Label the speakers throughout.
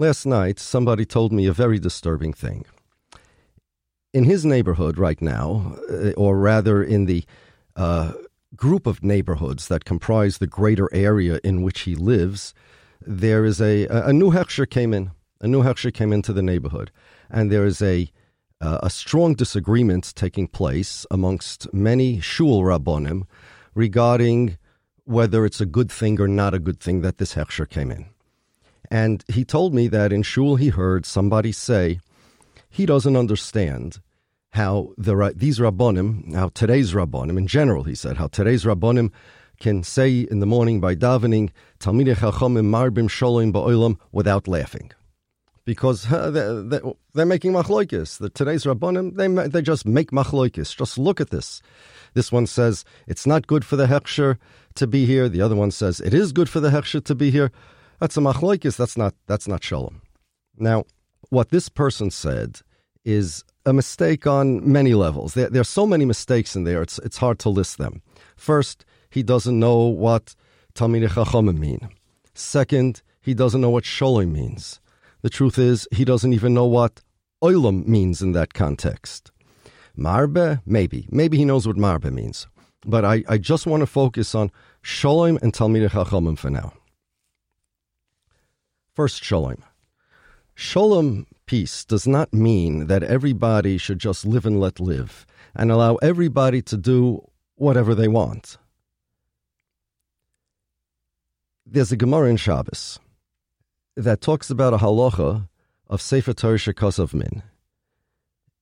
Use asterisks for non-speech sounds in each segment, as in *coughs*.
Speaker 1: Last night, somebody told me a very disturbing thing. In his neighborhood right now, uh, or rather in the uh, group of neighborhoods that comprise the greater area in which he lives, there is a, a new Heksher came in. A new Heksher came into the neighborhood. And there is a, uh, a strong disagreement taking place amongst many shul rabbonim regarding whether it's a good thing or not a good thing that this Heksher came in. And he told me that in shul he heard somebody say he doesn't understand how the these rabbonim, how today's rabbonim in general, he said, how today's rabbonim can say in the morning by davening Talmidei Chachamim Marbim Sholem Ba'olam without laughing, because they're, they're, making machloikis. The today's rabbonim they they just make machloikis. Just look at this. This one says it's not good for the heksher to be here. The other one says it is good for the heksher to be here. That's a machloikis. That's not that's not shalom. Now, what this person said is a mistake on many levels. There, there, are so many mistakes in there. It's it's hard to list them. First, he doesn't know what Talmidei Chachamim mean. Second, he doesn't know what Sholem means. The truth is, he doesn't even know what Oilam means in that context. Marbe, maybe. Maybe he knows what Marbe means. But I, I just want to focus on Sholem and Talmidei Chachamim for now. First, Sholem. Sholem peace does not mean that everybody should just live and let live and allow everybody to do whatever they want. There's a Gemara in Shabbos that talks about a halacha of Sefer Torah Shekosov Min.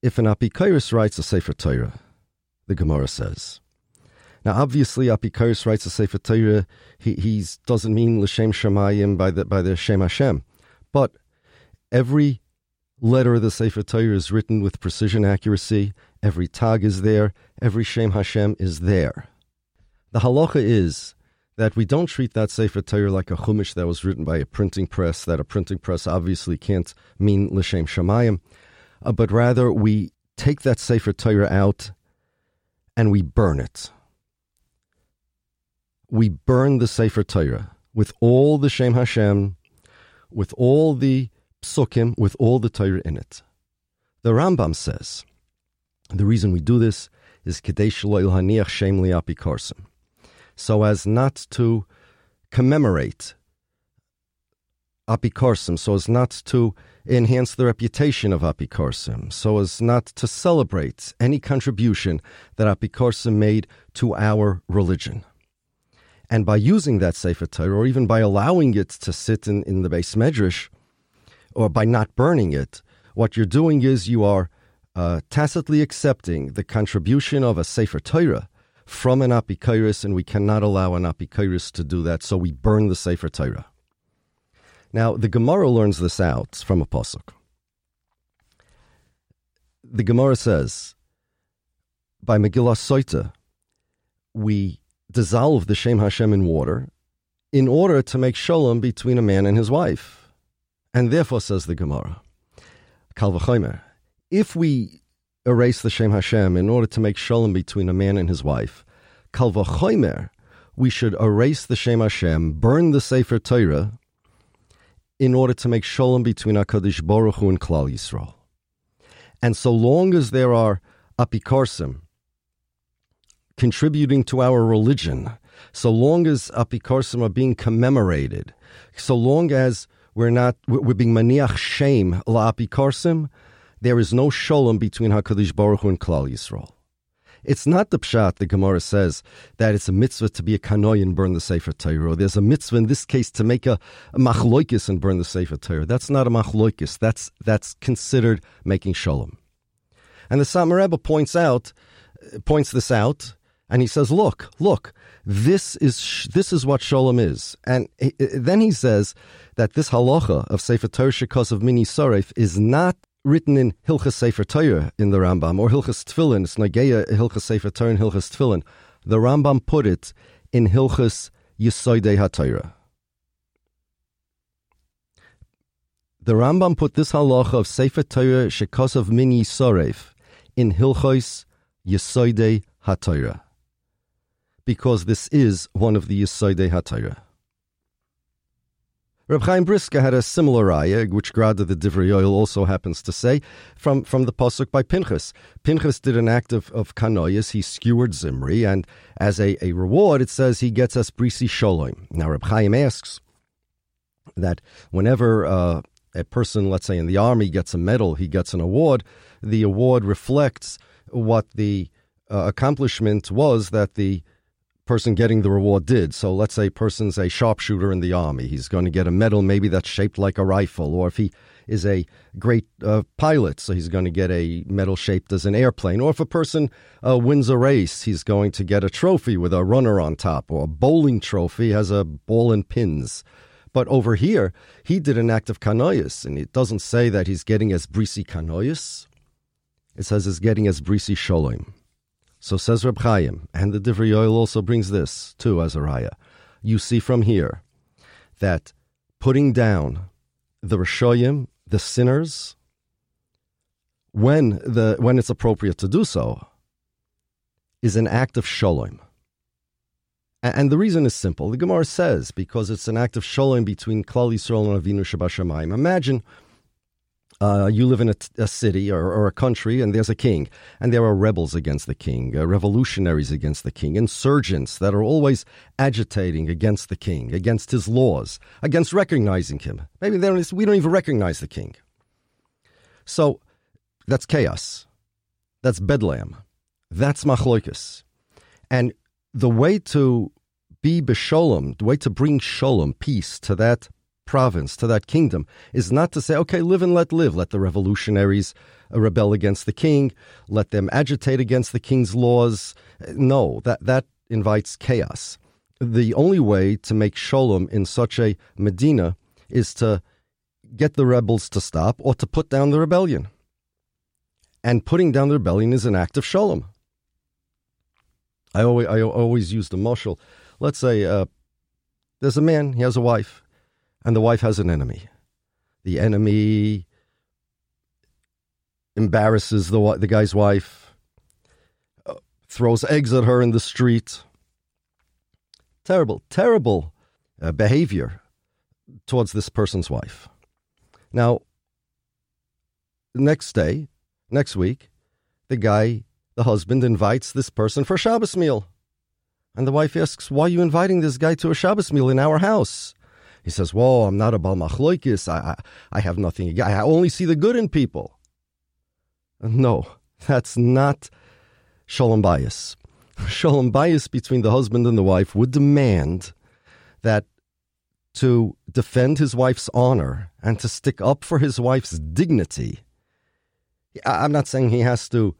Speaker 1: If an Apikairis writes a Sefer Torah, the Gemara says. Now, obviously, Apikairis writes a Sefer Torah. He he's, doesn't mean l'shem shemayim by the by the Shem Hashem, but every letter of the Sefer Torah is written with precision accuracy. Every tag is there. Every Shem Hashem is there. The halacha is that we don't treat that Sefer Torah like a chumash that was written by a printing press, that a printing press obviously can't mean L'Shem Shemayim, uh, but rather we take that Sefer Torah out and we burn it. We burn the Sefer Torah with all the Shem Hashem, with all the psukim, with all the Torah in it. The Rambam says, the reason we do this is Kadesh Haniach Shem Liapikorsim so as not to commemorate Apikorsim, so as not to enhance the reputation of Apikorsim, so as not to celebrate any contribution that Apikorsim made to our religion. And by using that Sefer Torah, or even by allowing it to sit in, in the base medrash, or by not burning it, what you're doing is you are uh, tacitly accepting the contribution of a Sefer Torah from an apikairis, and we cannot allow an apikairis to do that, so we burn the Sefer Torah. Now, the Gemara learns this out from a pasuk. The Gemara says, by Megillah Soita, we dissolve the Shem Hashem in water in order to make shalom between a man and his wife. And therefore, says the Gemara, Kal if we erase the Shem Hashem in order to make shalom between a man and his wife. Kal v'chomer, we should erase the Shem Hashem, burn the Sefer Torah, in order to make shalom between HaKadosh Baruch Hu and Klal Yisrael. And so long as there are apikorsim contributing to our religion, so long as apikorsim are being commemorated, so long as we're not we're being maniach shame la apikorsim, there is no shalom between Hakadosh Baruch Hu and Klal Yisrael. It's not the pshat. The Gemara says that it's a mitzvah to be a kanoi and burn the sefer Torah. There's a mitzvah in this case to make a, a machloikis and burn the sefer Torah. That's not a machloikis. That's that's considered making shalom. And the Satmar Rebbe points out points this out, and he says, "Look, look, this is this is what shalom is." And he, then he says that this halacha of sefer Torah shekos of mini soref is not written in Hilchas Sefer Torah in the Rambam, or Hilchas Tfilin. It's Nageya Hilchas Sefer Torah and Hilchas Tfilin. The Rambam put it in Hilchas Yisoidei HaTorah. The Rambam put this halacha of Sefer Torah Shekosov Min Yisoref in Hilchos Yisoidei HaTorah because this is one of the Yisoidei HaTorah. Reb Chaim Brisker had a similar ayah, which Grada the Divrei Yoel also happens to say, from, from the Pasuk by Pinchas. Pinchas did an act of, of kanoyas, he skewered Zimri, and as a, a reward, it says he gets us brisi sholem. Now, Reb Chaim asks that whenever uh, a person, let's say in the army, gets a medal, he gets an award, the award reflects what the uh, accomplishment was that the person getting the reward did. So let's say person's a sharpshooter in the army. He's going to get a medal maybe that's shaped like a rifle. Or if he is a great uh, pilot, so he's going to get a medal shaped as an airplane. Or if a person uh, wins a race, he's going to get a trophy with a runner on top. Or a bowling trophy has a ball and pins. But over here, he did an act of kanoyas, and it doesn't say that he's getting as brisi kanoyas. It says he's getting as brisi sholem. So says Reb Chaim, and the Divrei Yoel also brings this too as a raya. You see from here that putting down the Rishoyim, the sinners, when the when it's appropriate to do so, is an act of shalom. And the reason is simple. The Gemara says because it's an act of shalom between Klal Yisrael and Avinu Shabbat Imagine uh, you live in a, a city or, or, a country and there's a king, and there are rebels against the king, uh, revolutionaries against the king, insurgents that are always agitating against the king, against his laws, against recognizing him. Maybe we don't even recognize the king. So that's chaos. That's bedlam. That's machloikus. And the way to be besholem, the way to bring shalom, peace to that province, to that kingdom, is not to say, okay, live and let live. Let the revolutionaries uh, rebel against the king, let them agitate against the king's laws. No, that, that invites chaos. The only way to make shalom in such a Medina is to get the rebels to stop or to put down the rebellion. And putting down the rebellion is an act of shalom. I always, I always use the marshal. Let's say uh, there's a man, he has a wife and the wife has an enemy. The enemy embarrasses the the guy's wife, uh, throws eggs at her in the street. Terrible, terrible uh, behavior towards this person's wife. Now, next day, next week, the guy, the husband, invites this person for a Shabbos meal. And the wife asks, Why are you inviting this guy to a Shabbos meal in our house? He says, "Whoa, I'm not a balmachloikis. I, I, I have nothing. I only see the good in people." No, that's not shalom bayis. *laughs* Shalom bayis between the husband and the wife would demand that to defend his wife's honor and to stick up for his wife's dignity. I'm not saying he has to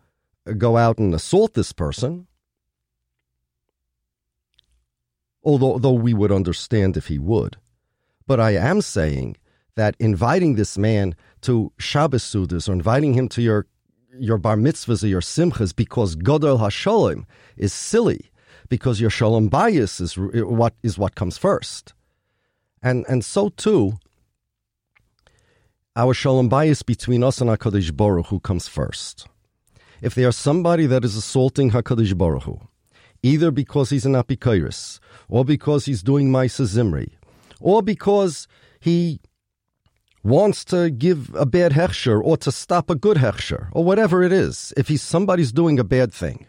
Speaker 1: go out and assault this person. Although, although we would understand if he would. But I am saying that inviting this man to Shabbos Sudas or inviting him to your your bar mitzvahs or your simchas because Godel HaSholem is silly because your shalom bayis is what is what comes first, and and so too. Our shalom bayis between us and Hakadosh Baruch Hu comes first. If there's somebody that is assaulting Hakadosh Baruch Hu, either because he's an apikoris or because he's doing Maisa Zimri, or because he wants to give a bad hechsher or to stop a good hechsher or whatever it is, if he's somebody's doing a bad thing,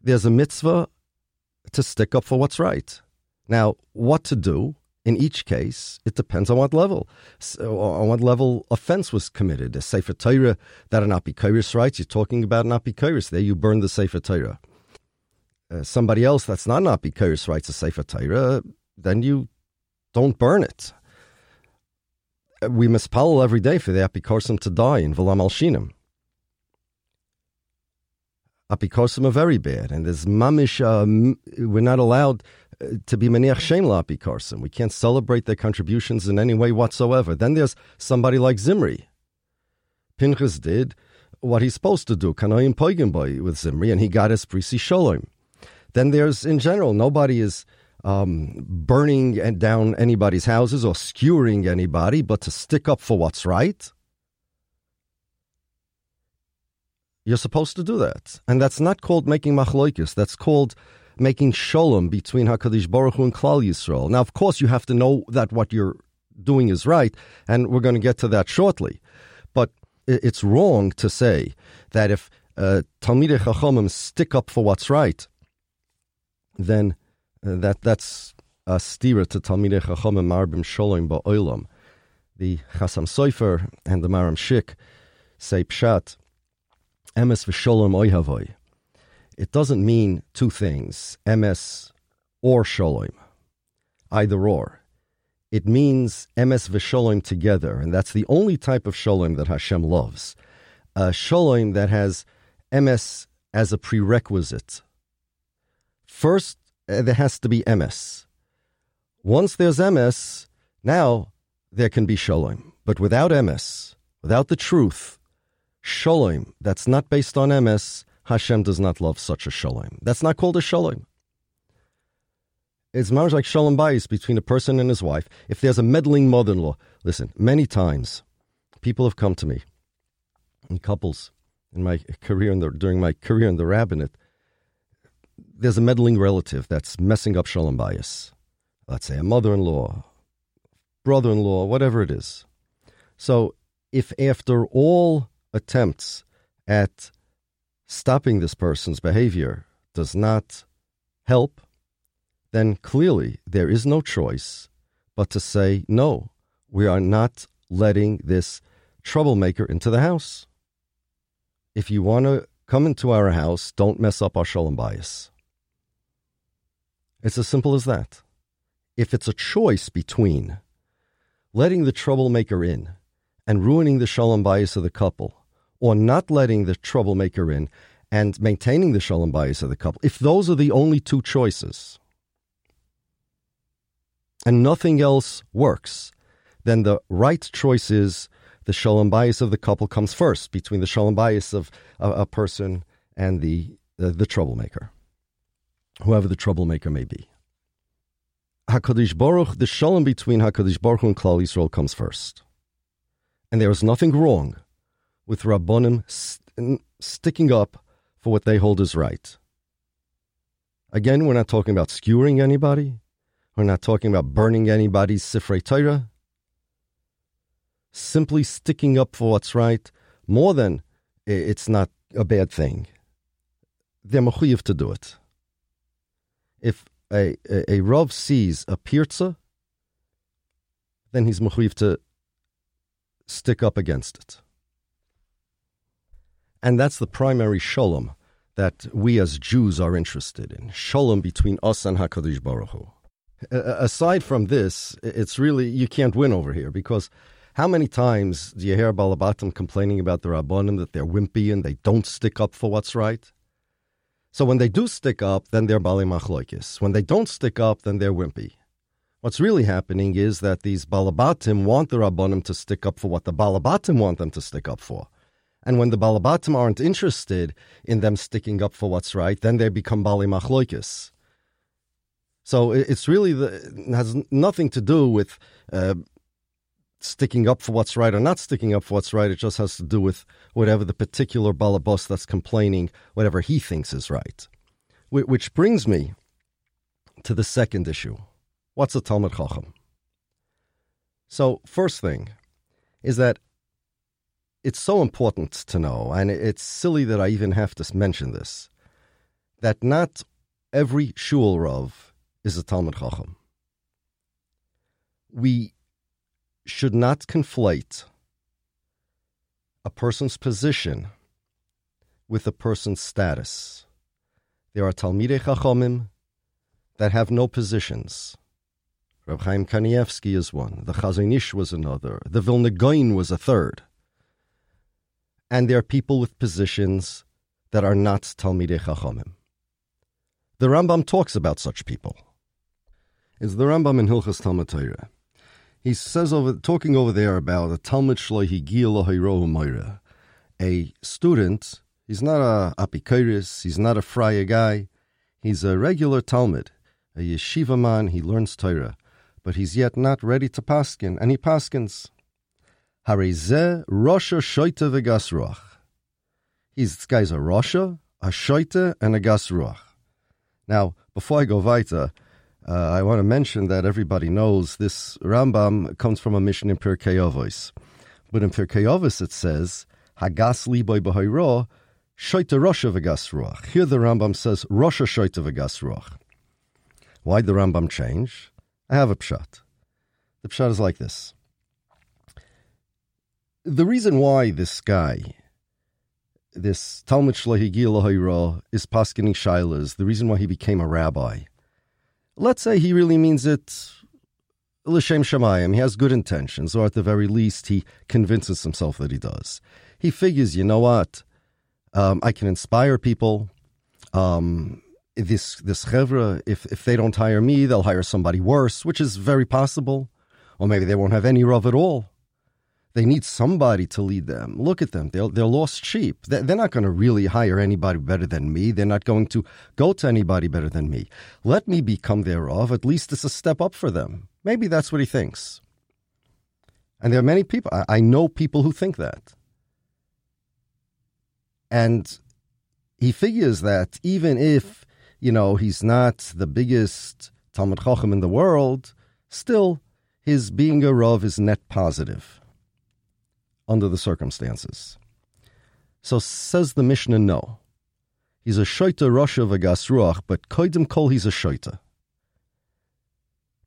Speaker 1: there's a mitzvah to stick up for what's right. Now, what to do in each case, it depends on what level, so on what level offense was committed. A Sefer Torah that an apikoris writes, you're talking about an apikoris. There you burn the Sefer Torah. Uh, somebody else that's not an Apikoris writes a Sefer Torah, then you don't burn it. Uh, we must pallel every day for the Apikorsim to die in Vilam al Shinim. Apikorsim are very bad, and there's mamish, uh, we're not allowed uh, to be Maniach Shem Apikorsim. We can't celebrate their contributions in any way whatsoever. Then there's somebody like Zimri. Pinchas did what he's supposed to do, Kanoim Poigim with Zimri, and he got his Brisi Sholem. Then there's, in general, nobody is um, burning down anybody's houses or skewering anybody, but to stick up for what's right. You're supposed to do that. And that's not called making machloikis. That's called making shalom between Hakadosh Baruch Hu and Klal Yisrael. Now, of course, you have to know that what you're doing is right, and we're going to get to that shortly. But it's wrong to say that if uh, Talmidei Chachamim stick up for what's right, then uh, that that's a stira to Talmidei Chachamim Marbim Shalom Ba'olam. The Chasam Sofer and the Maram Shik say Pshat, Emes v'Sholom Oyhavoy. It doesn't mean two things, Emes or Shalom, either or. It means Emes v'Sholom together, and that's the only type of Shalom that Hashem loves. A Shalom that has Emes as a prerequisite. First, uh, there has to be Emes. Once there's Emes, now there can be Shalom. But without Emes, without the truth, Shalom that's not based on Emes, Hashem does not love such a Shalom. That's not called a Shalom. It's much like Shalom Bayis between a person and his wife. If there's a meddling mother in law, listen, many times people have come to me, in couples, in my career in the, during my career in the rabbinate, there's a meddling relative that's messing up Shalom Bayis. Let's say a mother in law, brother in law, whatever it is. So if after all attempts at stopping this person's behavior does not help, then clearly there is no choice but to say, no, we are not letting this troublemaker into the house. If you want to come into our house, don't mess up our shalom bayis. It's as simple as that. If it's a choice between letting the troublemaker in and ruining the shalom bayis of the couple, or not letting the troublemaker in and maintaining the shalom bayis of the couple, if those are the only two choices, and nothing else works, then the right choice is the shalom bayis of the couple comes first between the shalom bayis of a, a person and the, the, the troublemaker, whoever the troublemaker may be. Hakadosh Baruch, the shalom between Hakadosh Baruch and Klal Yisrael comes first, and there is nothing wrong with Rabbonim st- sticking up for what they hold is right. Again, we're not talking about skewering anybody. We're not talking about burning anybody's Sifrei Torah. Simply sticking up for what's right, more than it's not a bad thing. They're mechuyev to do it. If a, a, a Rav sees a pirza, then he's mechuyev to stick up against it. And that's the primary shalom that we as Jews are interested in shalom between us and HaKadosh Baruch Hu. Aside from this, it's really, you can't win over here because how many times do you hear Balabatim complaining about the Rabbanim that they're wimpy and they don't stick up for what's right? So when they do stick up, then they're Bali Machloikis. When they don't stick up, then they're wimpy. What's really happening is that these Balabatim want the Rabbanim to stick up for what the Balabatim want them to stick up for. And when the Balabatim aren't interested in them sticking up for what's right, then they become Bali Machloikis. So it's really the, it has nothing to do with uh, sticking up for what's right or not sticking up for what's right. It just has to do with whatever the particular balabos that's complaining, whatever he thinks is right. Which brings me to the second issue. What's a Talmud Chacham? So, first thing is that it's so important to know, and it's silly that I even have to mention this, that not every shul rav is a Talmud Chacham. We should not conflate a person's position with a person's status. There are Talmidei Chachamim that have no positions. Reb Chaim Kanievsky is one. The Chazon Ish was another. The Vilna Gaon was a third and there are people with positions that are not Talmidei Chachamim. The Rambam talks about such people. It's the Rambam in Hilchas Talmud Torah. He says over talking over there about a Talmud Shlohi Moira, a student. He's not a apikoris. He's not a fryer guy. He's a regular Talmud, a yeshiva man. He learns Torah, but he's yet not ready to paskin, and he paskins. Harizeh Rosha Shoita vegasruach. He's this guy's a Rosha, a Shoita, and a Gasruach. Now, before I go weiter, uh, I want to mention that everybody knows this Rambam comes from a mission in Pirkei Avos. But in Pirkei Avos it says, Hagas liboy b'hoiro, shoita rosha v'gas ruach. Here the Rambam says, rosha shoita v'gas ruach. Why'd the Rambam change? I have a pshat. The pshat is like this. The reason why this guy, this Talmud Shlahigi Lahaira, is Paskining Shailas, the reason why he became a rabbi, let's say he really means it l'shem shamayim. He has good intentions, or at the very least, he convinces himself that he does. He figures, you know what, um, I can inspire people. Um, this this chevra, if if they don't hire me, they'll hire somebody worse, which is very possible. Or maybe they won't have any rav at all. They need somebody to lead them. Look at them. They're, they're lost sheep. They're, they're not going to really hire anybody better than me. They're not going to go to anybody better than me. Let me become thereof. At least it's a step up for them. Maybe that's what he thinks. And there are many people, I, I know people who think that. And he figures that even if, you know, he's not the biggest Talmud Chacham in the world, still his being a Rav is net positive under the circumstances. So says the Mishnah, no. He's a shoita Rasha v'gas ruach, but koidim kol he's a shoita.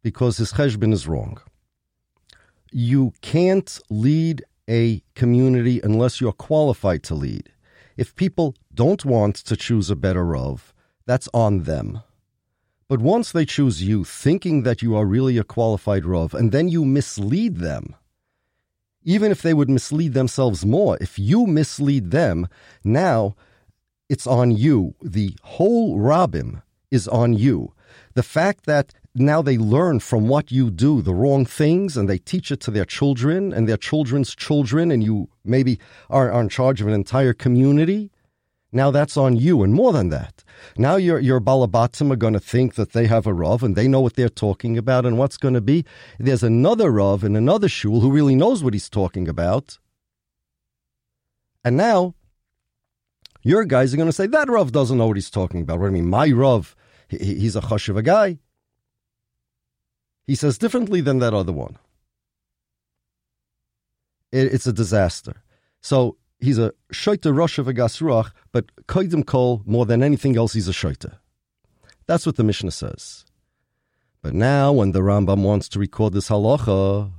Speaker 1: Because his cheshbon is wrong. You can't lead a community unless you're qualified to lead. If people don't want to choose a better Rav, that's on them. But once they choose you, thinking that you are really a qualified Rav, and then you mislead them, even if they would mislead themselves more, if you mislead them, now it's on you. The whole Rabbim is on you. The fact that now they learn from what you do the wrong things and they teach it to their children and their children's children, and you maybe are, are in charge of an entire community, now that's on you. And more than that, now your, your Balabatim are going to think that they have a Rav and they know what they're talking about and what's going to be. There's another Rav in another shul who really knows what he's talking about. And now your guys are going to say, that Rav doesn't know what he's talking about. What I mean? My Rav, he, he's a chashiv a guy. He says differently than that other one. It, it's a disaster. So he's a shoita rosh of a gasruach, but koidim kol, more than anything else, he's a shoita. That's what the Mishnah says. But now, when the Rambam wants to record this halacha,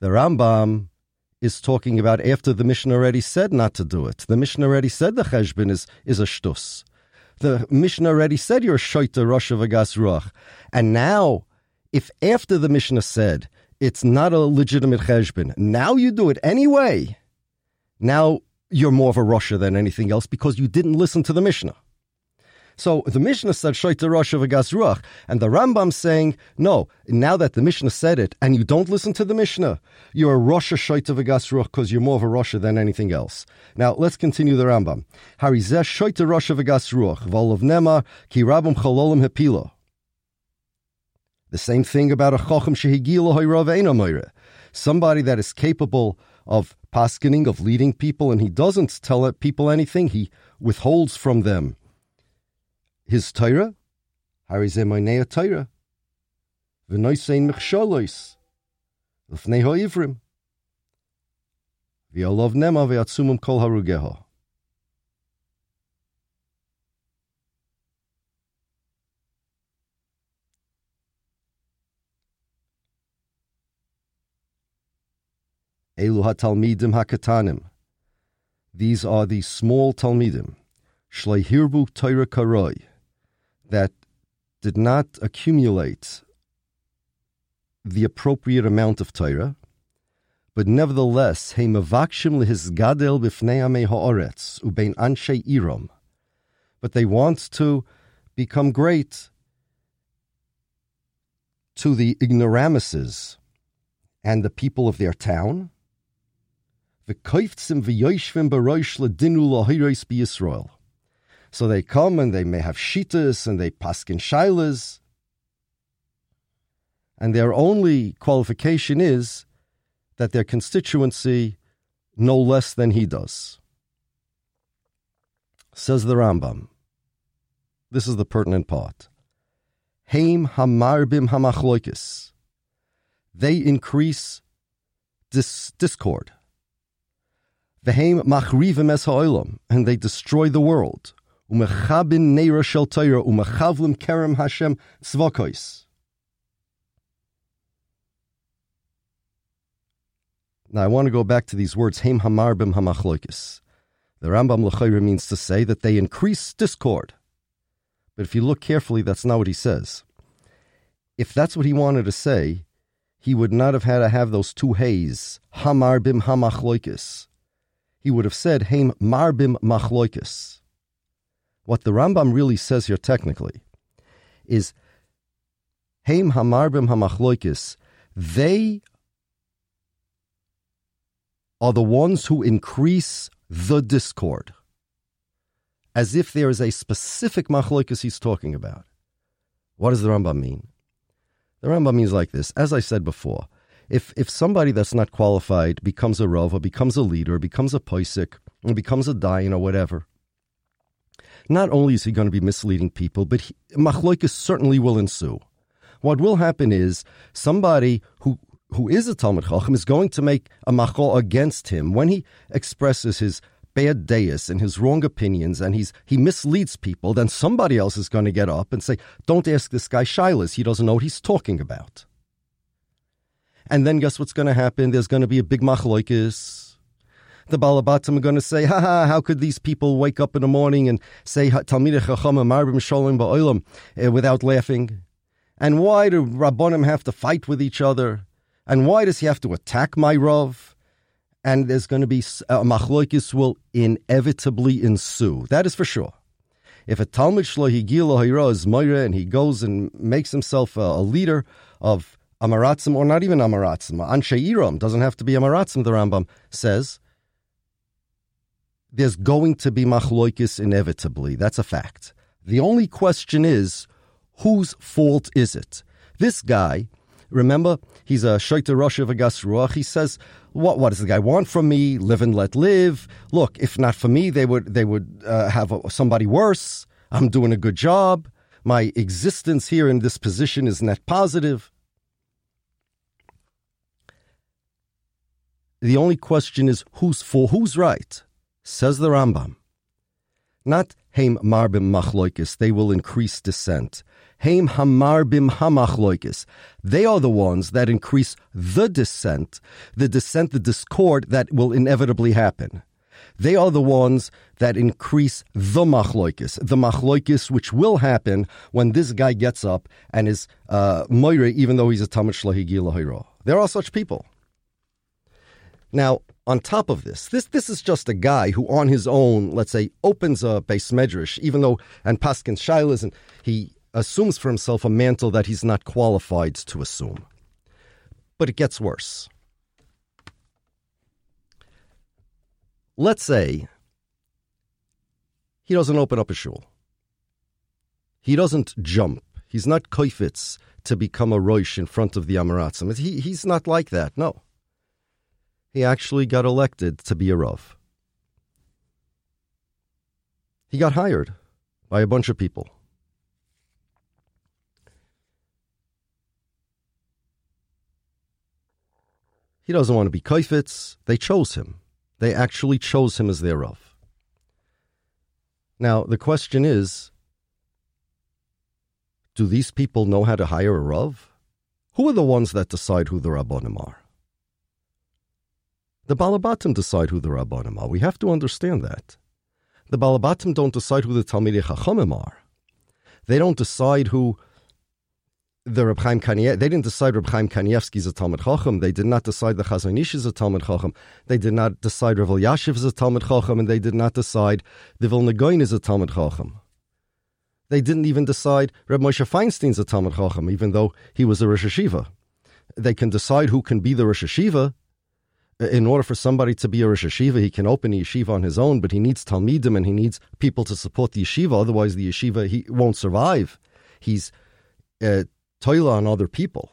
Speaker 1: the Rambam is talking about after the Mishnah already said not to do it. The Mishnah already said the cheshbon is, is a shtus. The Mishnah already said you're a shoita rosh of a gasruach. And now, if after the Mishnah said it's not a legitimate cheshbon, now you do it anyway, now you're more of a Rosha than anything else because you didn't listen to the Mishnah. So the Mishnah said Shaita Rosh Ruach, and the Rambam's saying, no, now that the Mishnah said it, and you don't listen to the Mishnah, you're a Rosh Shaita Ruach because you're more of a Rosh than anything else. Now let's continue the Rambam. Harizeh Shaita Rosh Ruach, Volov Nema, Ki Rabam Chalolim Hepilo. The same thing about a Chochem Shehigilo Hoirav Somebody that is capable of paskening, of leading people, and he doesn't tell people anything. He withholds from them his Torah. Harizemainea Torah. V'noisein mechshalois. L'fnei ha'ivrim. V'yolov nema v'yatsumum kol harugeho. Elu talmidim hakatanim. These are the small talmidim, shleihirbu Torah karoi, that did not accumulate the appropriate amount of Torah, but nevertheless, heimavakshim lehisgadel b'fnei ha'oretz ubein anshe irom. But they want to become great to the ignoramuses and the people of their town, so they come and they may have shitas and they paskin shailas, and their only qualification is that their constituency no less than he does. Says the Rambam. This is the pertinent part. Haim hamarbim hamachloikis. They increase dis- discord. Vehem machrivim es ha'olam, and they destroy the world. Umechabin neira shel Torah, umechavlim kerem Hashem tzvakois. Now I want to go back to these words, Haim hamarbim hamachloikis. The Rambam L'chayra means to say that they increase discord. But if you look carefully, that's not what he says. If that's what he wanted to say, he would not have had to have those two hays, hamarbim hamachloikis he would have said Haim Marbim Machloikis. What the Rambam really says here technically is Haim Hamarbim Hamachloikis, they are the ones who increase the discord. As if there is a specific machloikas he's talking about. What does the Rambam mean? The Rambam means like this. As I said before, if if somebody that's not qualified becomes a rov or becomes a leader, becomes a poisik, becomes a dayan or whatever, not only is he going to be misleading people, but machloikas certainly will ensue. What will happen is somebody who who is a Talmud Chacham is going to make a machol against him when he expresses his bad deis and his wrong opinions and he's he misleads people, then somebody else is going to get up and say, Don't ask this guy Shilas, he doesn't know what he's talking about. And then guess what's going to happen? There's going to be a big machloikis. The Balabatim are going to say, ha ha, how could these people wake up in the morning and say Talmidei Marbim Shalom Ba'olam eh, without laughing? And why do Rabbonim have to fight with each other? And why does he have to attack my Rav? And there's going to be a machloikis will inevitably ensue. That is for sure. If a Talmud Shlo Higil is Moira and he goes and makes himself a, a leader of Amaratzim, or not even Amaratzim. Anshe Iram doesn't have to be Amaratzim, the Rambam says. There's going to be machloikis inevitably. That's a fact. The only question is, whose fault is it? This guy, remember, he's a Shaita Rosh of Ruach. He says, what, what does the guy want from me? Live and let live. Look, if not for me, they would, they would uh, have somebody worse. I'm doing a good job. My existence here in this position is net positive. The only question is who's for, who's right? Says the Rambam. Not Haim Marbim Machloikis, they will increase dissent. Haim Hamarbim Hamachloikis, they are the ones that increase the dissent, the dissent, the discord that will inevitably happen. They are the ones that increase the machloikis, the machloikis which will happen when this guy gets up and is uh, moire, even though he's a tamid shlahigi There are such people. Now, on top of this, this this is just a guy who, on his own, let's say, opens a base medrash, even though and Paskin Shilas, and he assumes for himself a mantle that he's not qualified to assume. But it gets worse. Let's say he doesn't open up a shul. He doesn't jump. He's not koifitz to become a roish in front of the Amaratzim. He, he's not like that, no he actually got elected to be a Rav. He got hired by a bunch of people. He doesn't want to be kaifetz. They chose him. They actually chose him as their Rav. Now, the question is do these people know how to hire a Rav? Who are the ones that decide who the Rabbonim are? The Balabatim decide who the Rabbanim are. We have to understand that. The Balabatim don't decide who the Talmidei Chachamim are. They don't decide who the Reb Chaim Kanievsky, they didn't decide Reb Chaim Kanievsky is a Talmud Chacham. They did not decide the Chazon Ish is a Talmud Chacham. They did not decide Rav Yashiv is a Talmud Chacham, and they did not decide the Vilna Gaon is a Talmud Chacham. They didn't even decide Reb Moshe Feinstein is a Talmud Chacham, even though he was a Rosh Hashiva. They can decide who can be the Rosh Hashiva, in order for somebody to be a Rosh Yeshiva, he can open a yeshiva on his own, but he needs Talmidim and he needs people to support the yeshiva. Otherwise, the yeshiva he won't survive. He's uh, toila on other people.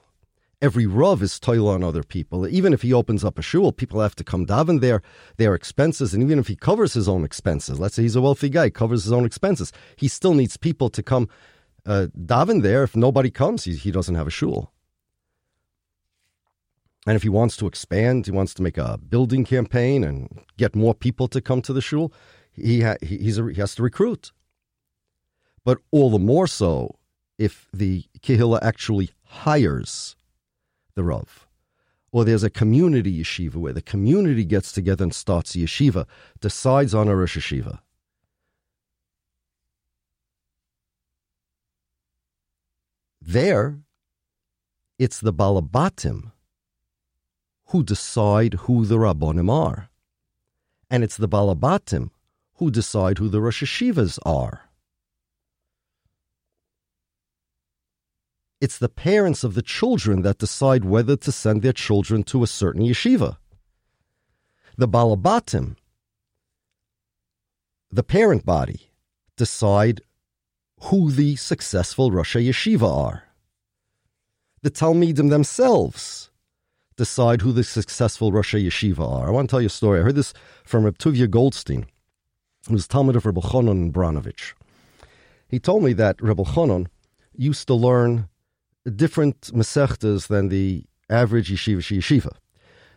Speaker 1: every Rav is toil on other people. Even if he opens up a shul, people have to come daven there, their expenses, and even if he covers his own expenses, let's say he's a wealthy guy, covers his own expenses, he still needs people to come uh, daven there. If nobody comes, he, he doesn't have a shul. And if he wants to expand, he wants to make a building campaign and get more people to come to the shul, he, ha- he, a, he has to recruit. But all the more so if the kehillah actually hires the Rav. Or there's a community yeshiva where the community gets together and starts a yeshiva, decides on a Rosh Yeshiva. There, it's the Balabatim who decide who the Rabbonim are. And it's the Balabatim who decide who the Rosh Yeshivas are. It's the parents of the children that decide whether to send their children to a certain yeshiva. The Balabatim, the parent body, decide who the successful Rosh Yeshiva are. The Talmidim themselves decide who the successful Rosh Yeshiva are. I want to tell you a story. I heard this from Reb Tuvia Goldstein, who's Talmud of Reb Chonon Branovich. He told me that Reb Chonon used to learn different mesechtas than the average yeshiva yeshiva.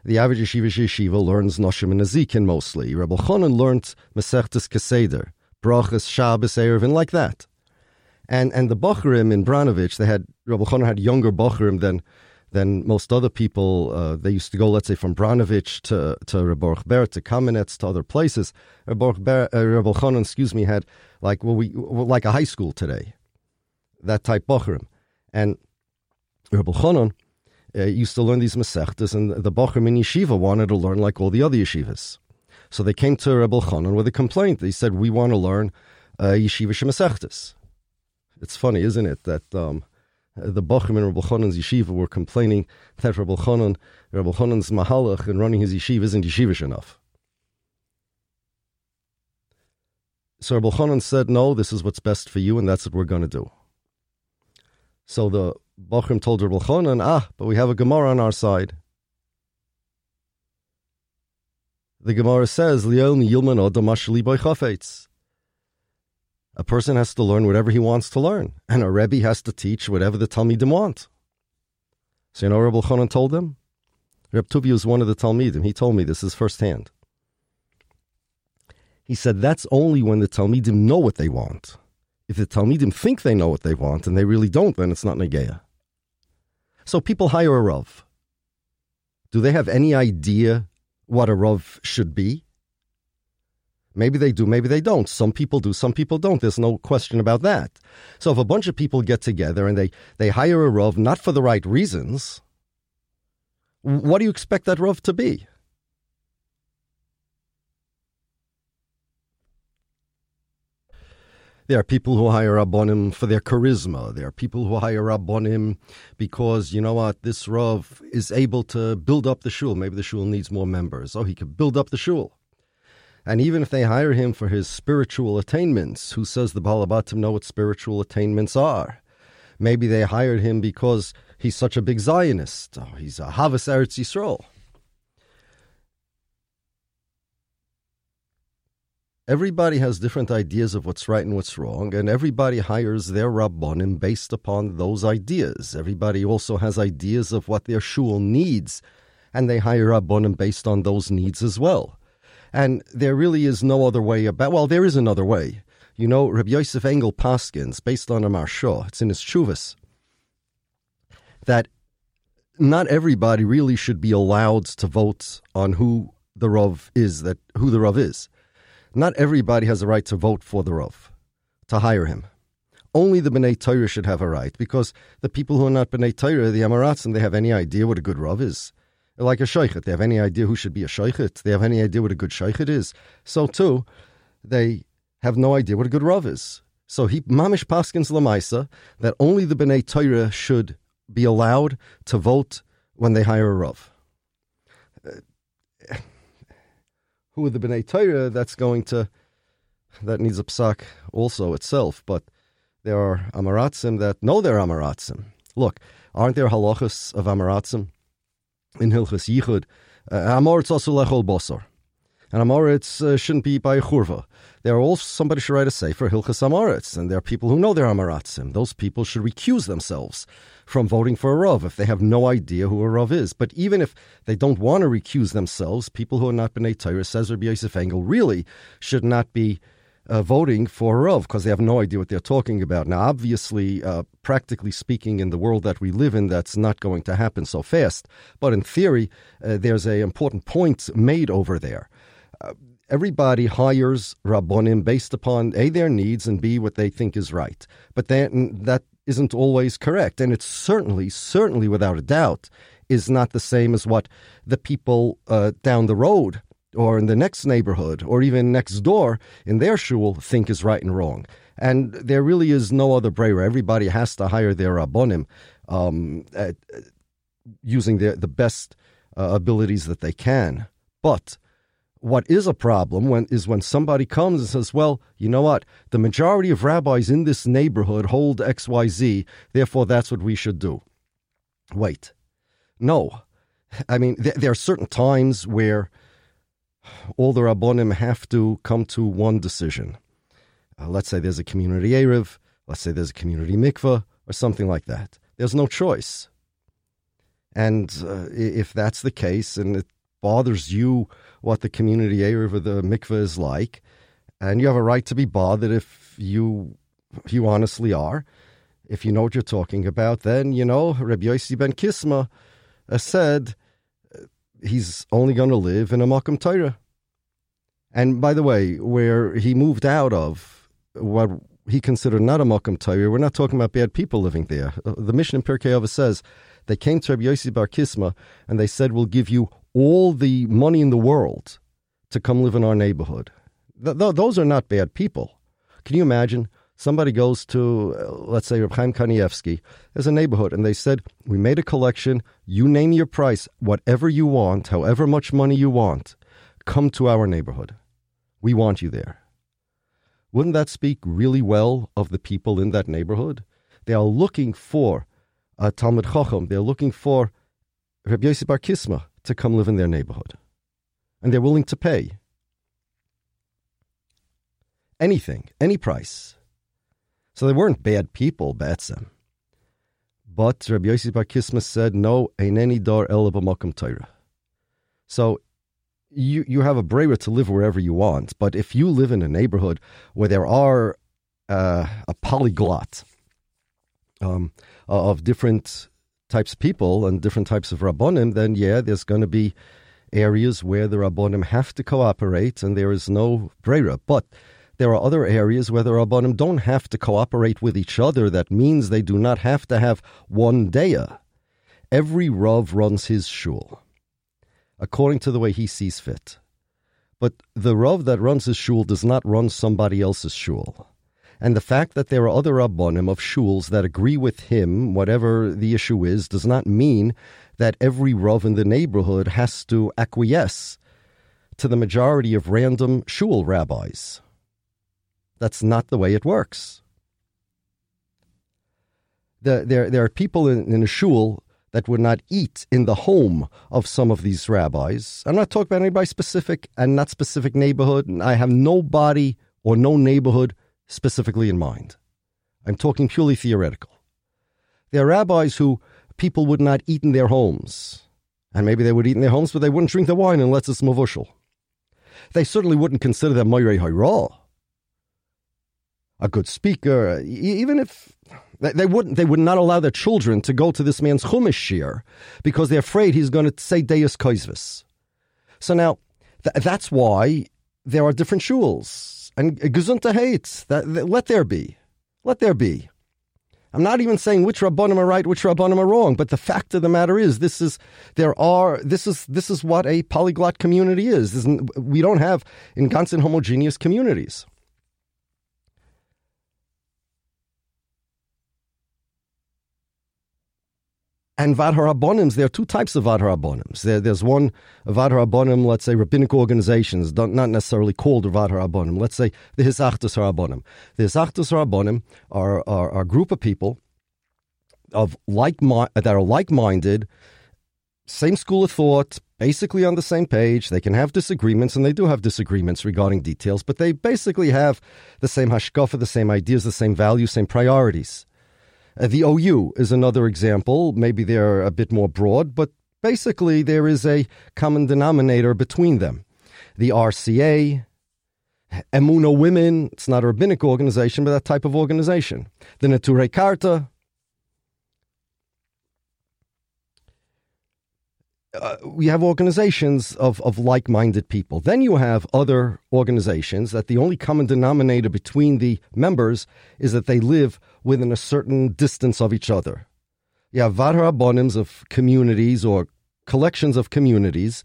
Speaker 1: The average yeshiva yeshiva learns Noshim and Nazikin mostly. Rebbe Chonon learned mesechtas Keseder, Brachas, Shabbos, Erevin, like that. And and the Bochrim in Branovich, they had Rebbe Chonon had younger Bochrim than than most other people. Uh, they used to go, let's say, from Branovich to to Reb Boruch Ber to Kamenetz to other places. Reb Boruch Ber, uh, excuse me, had like well, we like a high school today, that type Bochrim, and Rebbe Chanan uh, used to learn these Masechtas, and the Bochrim in Yeshiva wanted to learn like all the other yeshivas. So they came to Rebbe Chanan with a complaint. They said, We want to learn uh, Yeshiva Shemesechtas. It's funny, isn't it, that um, the Bochrim in Rebbe Chanan's yeshiva were complaining that Rebbe Chanan, Rebbe Chanan's mahalach and running his yeshiva isn't yeshivish enough. So Rebbe Chanan said, No, this is what's best for you, and that's what we're going to do. So the Bochrim told Rabbi Chonan, ah, but we have a Gemara on our side. The Gemara says, Leon Yilman Odamashli Boichafetz. A person has to learn whatever he wants to learn, and a Rebbe has to teach whatever the Talmidim want. So you know Rabbi Chonan told them? Reb Tuvi was one of the Talmidim. He told me this is firsthand. He said that's only when the Talmidim know what they want. If the Talmidim think they know what they want and they really don't, then it's not Negeya. So people hire a Rav. Do they have any idea what a Rav should be? Maybe they do, maybe they don't. Some people do, some people don't. There's no question about that. So if a bunch of people get together and they, they hire a Rav not for the right reasons, what do you expect that Rav to be? There are people who hire Rabbonim for their charisma. There are people who hire Rabbonim because, you know what, this Rav is able to build up the shul. Maybe the shul needs more members. Oh, he could build up the shul. And even if they hire him for his spiritual attainments, who says the Balabatim know what spiritual attainments are? Maybe they hired him because he's such a big Zionist. Oh, he's a Havas Eretz Yisrael. everybody has different ideas of what's right and what's wrong, and everybody hires their rabbonim based upon those ideas. Everybody also has ideas of what their shul needs, and they hire rabbonim based on those needs as well. And there really is no other way about. Well, there is another way. You know, Rabbi Yosef Engel Paskins, based on a Maharsha, it's in his Chuvas, that not everybody really should be allowed to vote on who the Rav is, that who the Rav is not everybody has a right to vote for the Rav, to hire him. Only the B'nai Torah should have a right, because the people who are not B'nai Torah, the Amaratzim, they have any idea what a good Rav is. Like a Shaychet. They have any idea who should be a Shaychet. They have any idea what a good Shaychet is. So, too, they have no idea what a good Rav is. So he mamish paskins lamaisa that only the bnei Torah should be allowed to vote when they hire a rav. Uh, who are the B'nai Torah, that's going to, that needs a psak also itself. But there are Amaratzim that know they're Amaratzim. Look, Aren't there halachas of Amaratzim in Hilchas Yichud? Uh, Amoritz also lechol bosor. And Amoritz uh, shouldn't be by churva. There are also, somebody should write a sefer Hilchas Amoritz, and there are people who know they're Amaratzim. Those people should recuse themselves from voting for a Rav if they have no idea who a Rav is. But even if they don't want to recuse themselves, people who are not B'nai Torah, says Rabbi Yosef Engel, really should not be uh, voting for a Rav because they have no idea what they're talking about. Now, obviously, uh, practically speaking, in the world that we live in, that's not going to happen so fast. But in theory, uh, there's an important point made over there. Uh, everybody hires rabbonim based upon a their needs and b what they think is right. But then that isn't always correct, and it's certainly, certainly, without a doubt, is not the same as what the people uh, down the road or in the next neighborhood or even next door in their shul think is right and wrong. And there really is no other prayer. Everybody has to hire their rabbonim um, at, using their, the best uh, abilities that they can. But what is a problem when is when somebody comes and says, "Well, you know what? The majority of rabbis in this neighborhood hold X, Y, Z. Therefore, that's what we should do." Wait, no. I mean, th- there are certain times where all the rabbonim have to come to one decision. Uh, let's say there's a community erev, let's say there's a community mikveh, or something like that. There's no choice. And uh, if that's the case, and it bothers you what the community erev or the mikveh is like, and you have a right to be bothered if you you honestly are, if you know what you're talking about, then you know Rabbi Yossi ben Kisma uh, said he's only going to live in a Makam Torah. And by the way, where he moved out of what he considered not a Makam Torah, we're not talking about bad people living there. Uh, the Mishna in Pirkei Avos says they came to Rabbi Yossi Bar Kisma and they said, "We'll give you all the money in the world to come live in our neighborhood." Th- th- those are not bad people. Can you imagine? Somebody goes to, uh, let's say, Reb Chaim Kanievsky, there's a neighborhood, and they said, We made a collection. You name your price, whatever you want, however much money you want, come to our neighborhood. We want you there. Wouldn't that speak really well of the people in that neighborhood? They are looking for a Talmud Chacham. They're looking for Rabbi Yosef Bar Kisma to come live in their neighborhood. And they're willing to pay anything, any price. So they weren't bad people, Batsam. But Rabbi Yossi Bar Kisma said, no, any door el Torah. So you, you have a brera to live wherever you want, but if you live in a neighborhood where there are uh, a polyglot um, of different types of people and different types of rabbonim, then yeah, there's going to be areas where the rabbonim have to cooperate, and there is no brera. But there are other areas where the Rabbanim don't have to cooperate with each other. That means they do not have to have one daya. Every Rav runs his shul according to the way he sees fit. But the Rav that runs his shul does not run somebody else's shul. And the fact that there are other Rabbanim of shuls that agree with him, whatever the issue is, does not mean that every Rav in the neighborhood has to acquiesce to the majority of random shul rabbis. That's not the way it works. The, there, there are people in, in a shul that would not eat in the home of some of these rabbis. I'm not talking about anybody specific and not specific neighborhood. I have nobody or no neighborhood specifically in mind. I'm talking purely theoretical. There are rabbis who people would not eat in their homes. And maybe they would eat in their homes, but they wouldn't drink the wine unless it's mavushal. They certainly wouldn't consider them moirei hayra a good speaker, even if they wouldn't, they would not allow their children to go to this man's chumash shiur because they're afraid he's going to say Deus Koisvis. So now, th- that's why there are different shuls and gesunta hates. Let there be, let there be. I'm not even saying which rabbanim are right, which rabbanim are wrong, but the fact of the matter is, this is there are this is this is what a polyglot community is. we don't have in constant homogeneous communities. And Vadharabonims, there are two types of Vadharabonims. There, there's one Vadharabonim, let's say rabbinic organizations, not necessarily called Vadharabonim. Let's say the Hisachdus Harabonim. The Hisachdus Harabonim are, are, are a group of people of like that are like minded, same school of thought, basically on the same page. They can have disagreements, and they do have disagreements regarding details, but they basically have the same hashkafa, the same ideas, the same values, same priorities. Uh, the OU is another example. Maybe they're a bit more broad, but basically there is a common denominator between them. The RCA, Emunah Women, it's not a rabbinic organization, but that type of organization. The Neturei Karta, uh, we have organizations of, of like minded people. Then you have other organizations that the only common denominator between the members is that they live within a certain distance of each other. You have vadharabonims of communities or collections of communities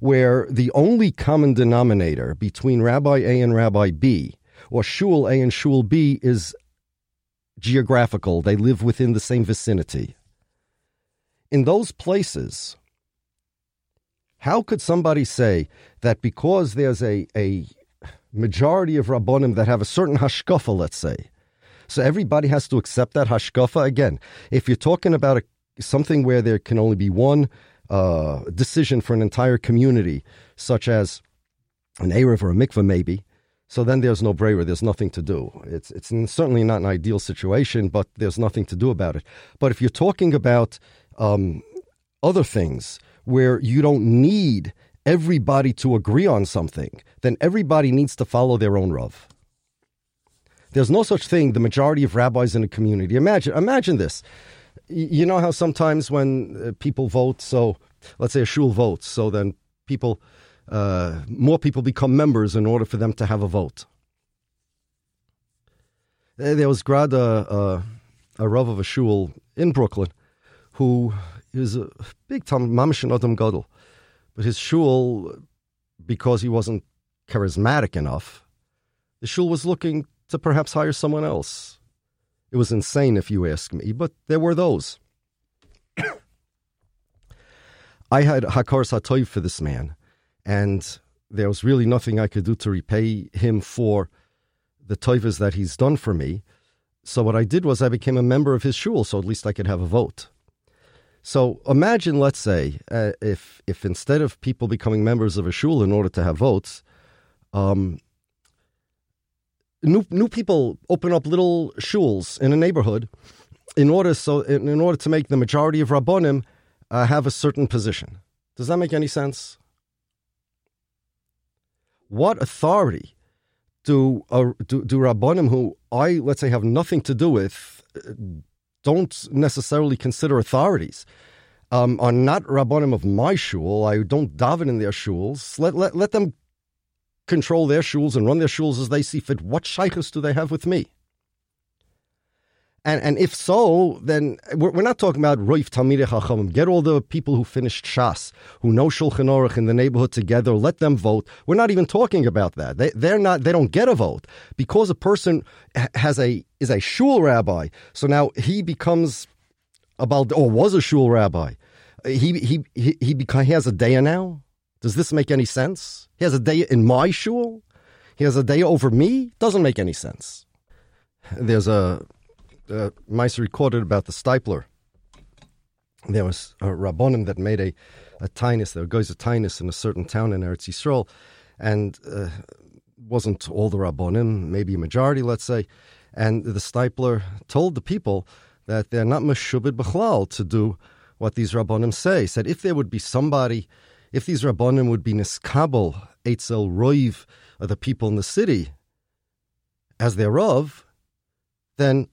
Speaker 1: where the only common denominator between Rabbi A and Rabbi B, or Shul A and Shul B, is geographical. They live within the same vicinity. In those places, how could somebody say that because there's a, a majority of Rabbonim that have a certain hashkafa, let's say, so everybody has to accept that hashkafa? Again, if you're talking about a, something where there can only be one uh, decision for an entire community, such as an Erev or a mikveh, maybe, so then there's no brera. There's nothing to do. It's it's certainly not an ideal situation, but there's nothing to do about it. But if you're talking about um, other things where you don't need everybody to agree on something, then everybody needs to follow their own Rav. There's no such thing, the majority of rabbis in a community. Imagine, imagine this. You know how sometimes when uh, people vote, so let's say a shul votes, so then people, uh, more people become members in order for them to have a vote. There was grad uh, a, a rav of a shul in Brooklyn who he was a uh, big time mamish Adam Gadol. But his shul, because he wasn't charismatic enough, the shul was looking to perhaps hire someone else. It was insane, if you ask me, but there were those. *coughs* I had Hakar Satoy for this man, and there was really nothing I could do to repay him for the toivas that he's done for me. So what I did was I became a member of his shul, so at least I could have a vote. So imagine, let's say, uh, if if instead of people becoming members of a shul in order to have votes, um, new new people open up little shuls in a neighborhood in order so in, in order to make the majority of rabbonim uh, have a certain position. Does that make any sense? What authority do uh, do, do rabbonim who I let's say have nothing to do with uh, don't necessarily consider authorities. Um, are not rabbonim of my shul. I don't daven in their shuls. Let, let, let them control their shuls and run their shuls as they see fit. What shaykhs do they have with me? And, and if so, then we're, we're not talking about Roif Talmidei Chachamim. Get all the people who finished Shas, who know Shulchan Aruch in the neighborhood together. Let them vote. We're not even talking about that. They, they're not. They don't get a vote because a person has a is a shul rabbi. So now he becomes about or was a shul rabbi. He he he he, he has a day now. Does this make any sense? He has a day in my shul. He has a day over me. Doesn't make any sense. There's a uh, Maise recorded about the Steipler. There was a rabbonim that made a, a tinus. There goes a tinus in a certain town in Eretz Yisrael, and uh, wasn't all the rabbonim, maybe a majority, let's say. And the Steipler told the people that they're not meshubed b'chlal to do what these rabbonim say. He said if there would be somebody, if these rabbonim would be niskabel etzel roiv, the people in the city, as their of, then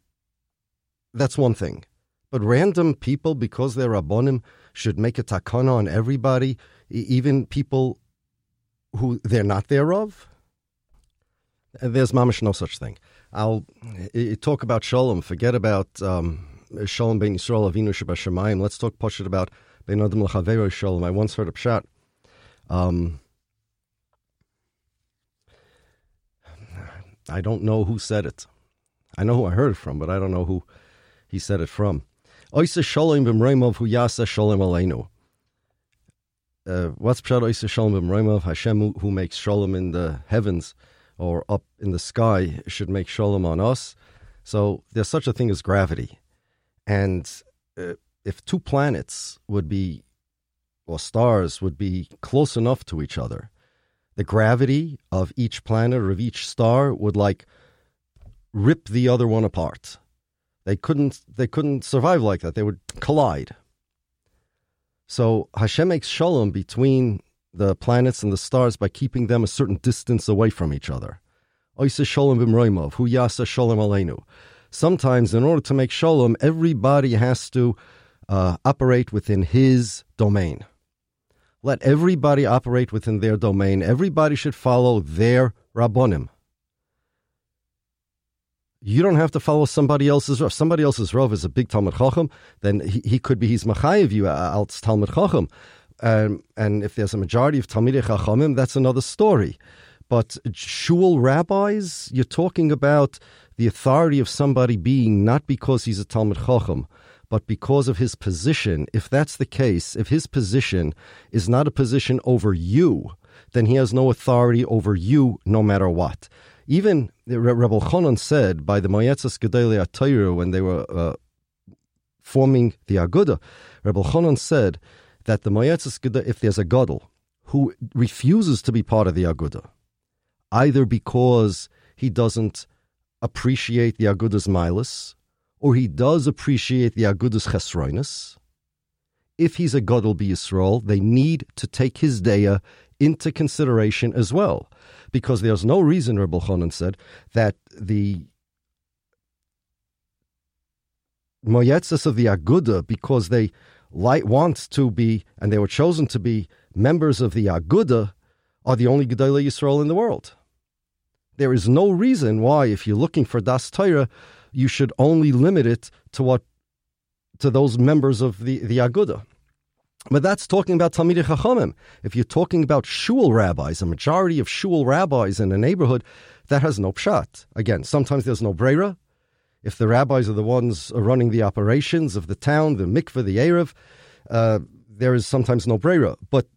Speaker 1: that's one thing. But random people, because they're Rabbonim, should make a takana on everybody, even people who they're not thereof? There's mamish no such thing. I'll talk about shalom. Forget about um, shalom ben Yisrael avinu shabashamayim. Let's talk poshut about ben adam l'chavero shalom. I once heard a pshat. Um, I don't know who said it. I know who I heard it from, but I don't know who he said it from. Oisa hu yasa aleinu. Uh, what's pshat oisa? Hashem who makes shalom in the heavens or up in the sky should make shalom on us. So there's such a thing as gravity. And uh, if two planets would be, or stars would be close enough to each other, the gravity of each planet or of each star would like rip the other one apart. They couldn't they couldn't survive like that. They would collide. So Hashem makes shalom between the planets and the stars by keeping them a certain distance away from each other. shalom hu yasa shalom aleinu. Sometimes, in order to make shalom, everybody has to uh, operate within his domain. Let everybody operate within their domain. Everybody should follow their rabbonim. You don't have to follow somebody else's Rav. Somebody else's Rav is a big Talmud Chacham, then he, he could be, he's Machayev you als Talmud Chacham. Um, and if there's a majority of Talmidei Chachamim, that's another story. But shul rabbis, you're talking about the authority of somebody being not because he's a Talmud Chacham, but because of his position. If that's the case, if his position is not a position over you, then he has no authority over you no matter what. Even Reb Elchonon said by the Moyetzas Gedolei HaTorah when they were uh, forming the Aguda, Reb Elchonon said that the Moyetzas Gedolei, if there's a Gadol who refuses to be part of the Aguda, either because he doesn't appreciate the Aguda's milus, or he does appreciate the Aguda's chesroinus, if he's a Gadol Yisrael, they need to take his daya into consideration as well because there's no reason, Reb Elchonon said, that the Moyetzes of the Aguda, because they light want to be, and they were chosen to be members of the Aguda, are the only Gedolei Yisrael in the world. There is no reason why, if you're looking for Das Torah, you should only limit it to what to those members of the, the Aguda. But that's talking about Talmidei Chachamim. If you're talking about shul rabbis, a majority of shul rabbis in a neighborhood, that has no pshat. Again, sometimes there's no brera. If the rabbis are the ones running the operations of the town, the mikveh, the erev, uh, there is sometimes no brera. But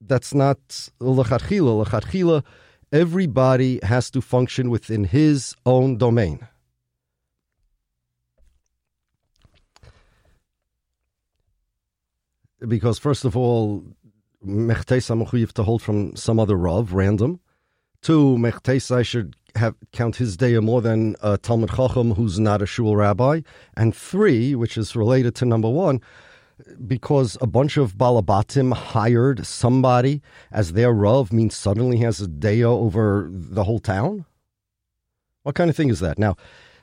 Speaker 1: that's not lachatchila. Lachatchila, everybody has to function within his own domain. Because first of all, Mechtesa Mechuyev to hold from some other Rav, random. Two, Mechtesa should have count his day more than a Talmud Chacham who's not a shul rabbi. And three, which is related to number one, because a bunch of Balabatim hired somebody as their Rav means suddenly he has a day over the whole town? What kind of thing is that? Now,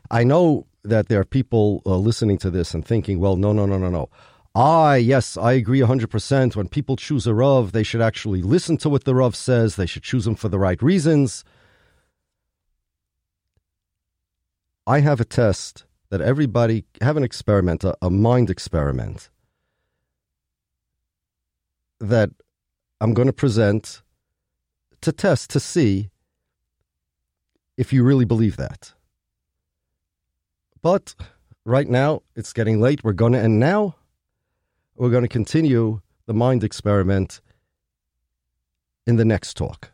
Speaker 1: I know that there are people uh, listening to this and thinking, well, no, no, no, no, no. I, yes, I agree 100%. When people choose a Rav, they should actually listen to what the Rav says. They should choose him for the right reasons. I have a test that everybody have an experiment, a, a mind experiment that I'm going to present to test to see if you really believe that. But right now, it's getting late. We're going to end now. We're going to continue the mind experiment in the next talk.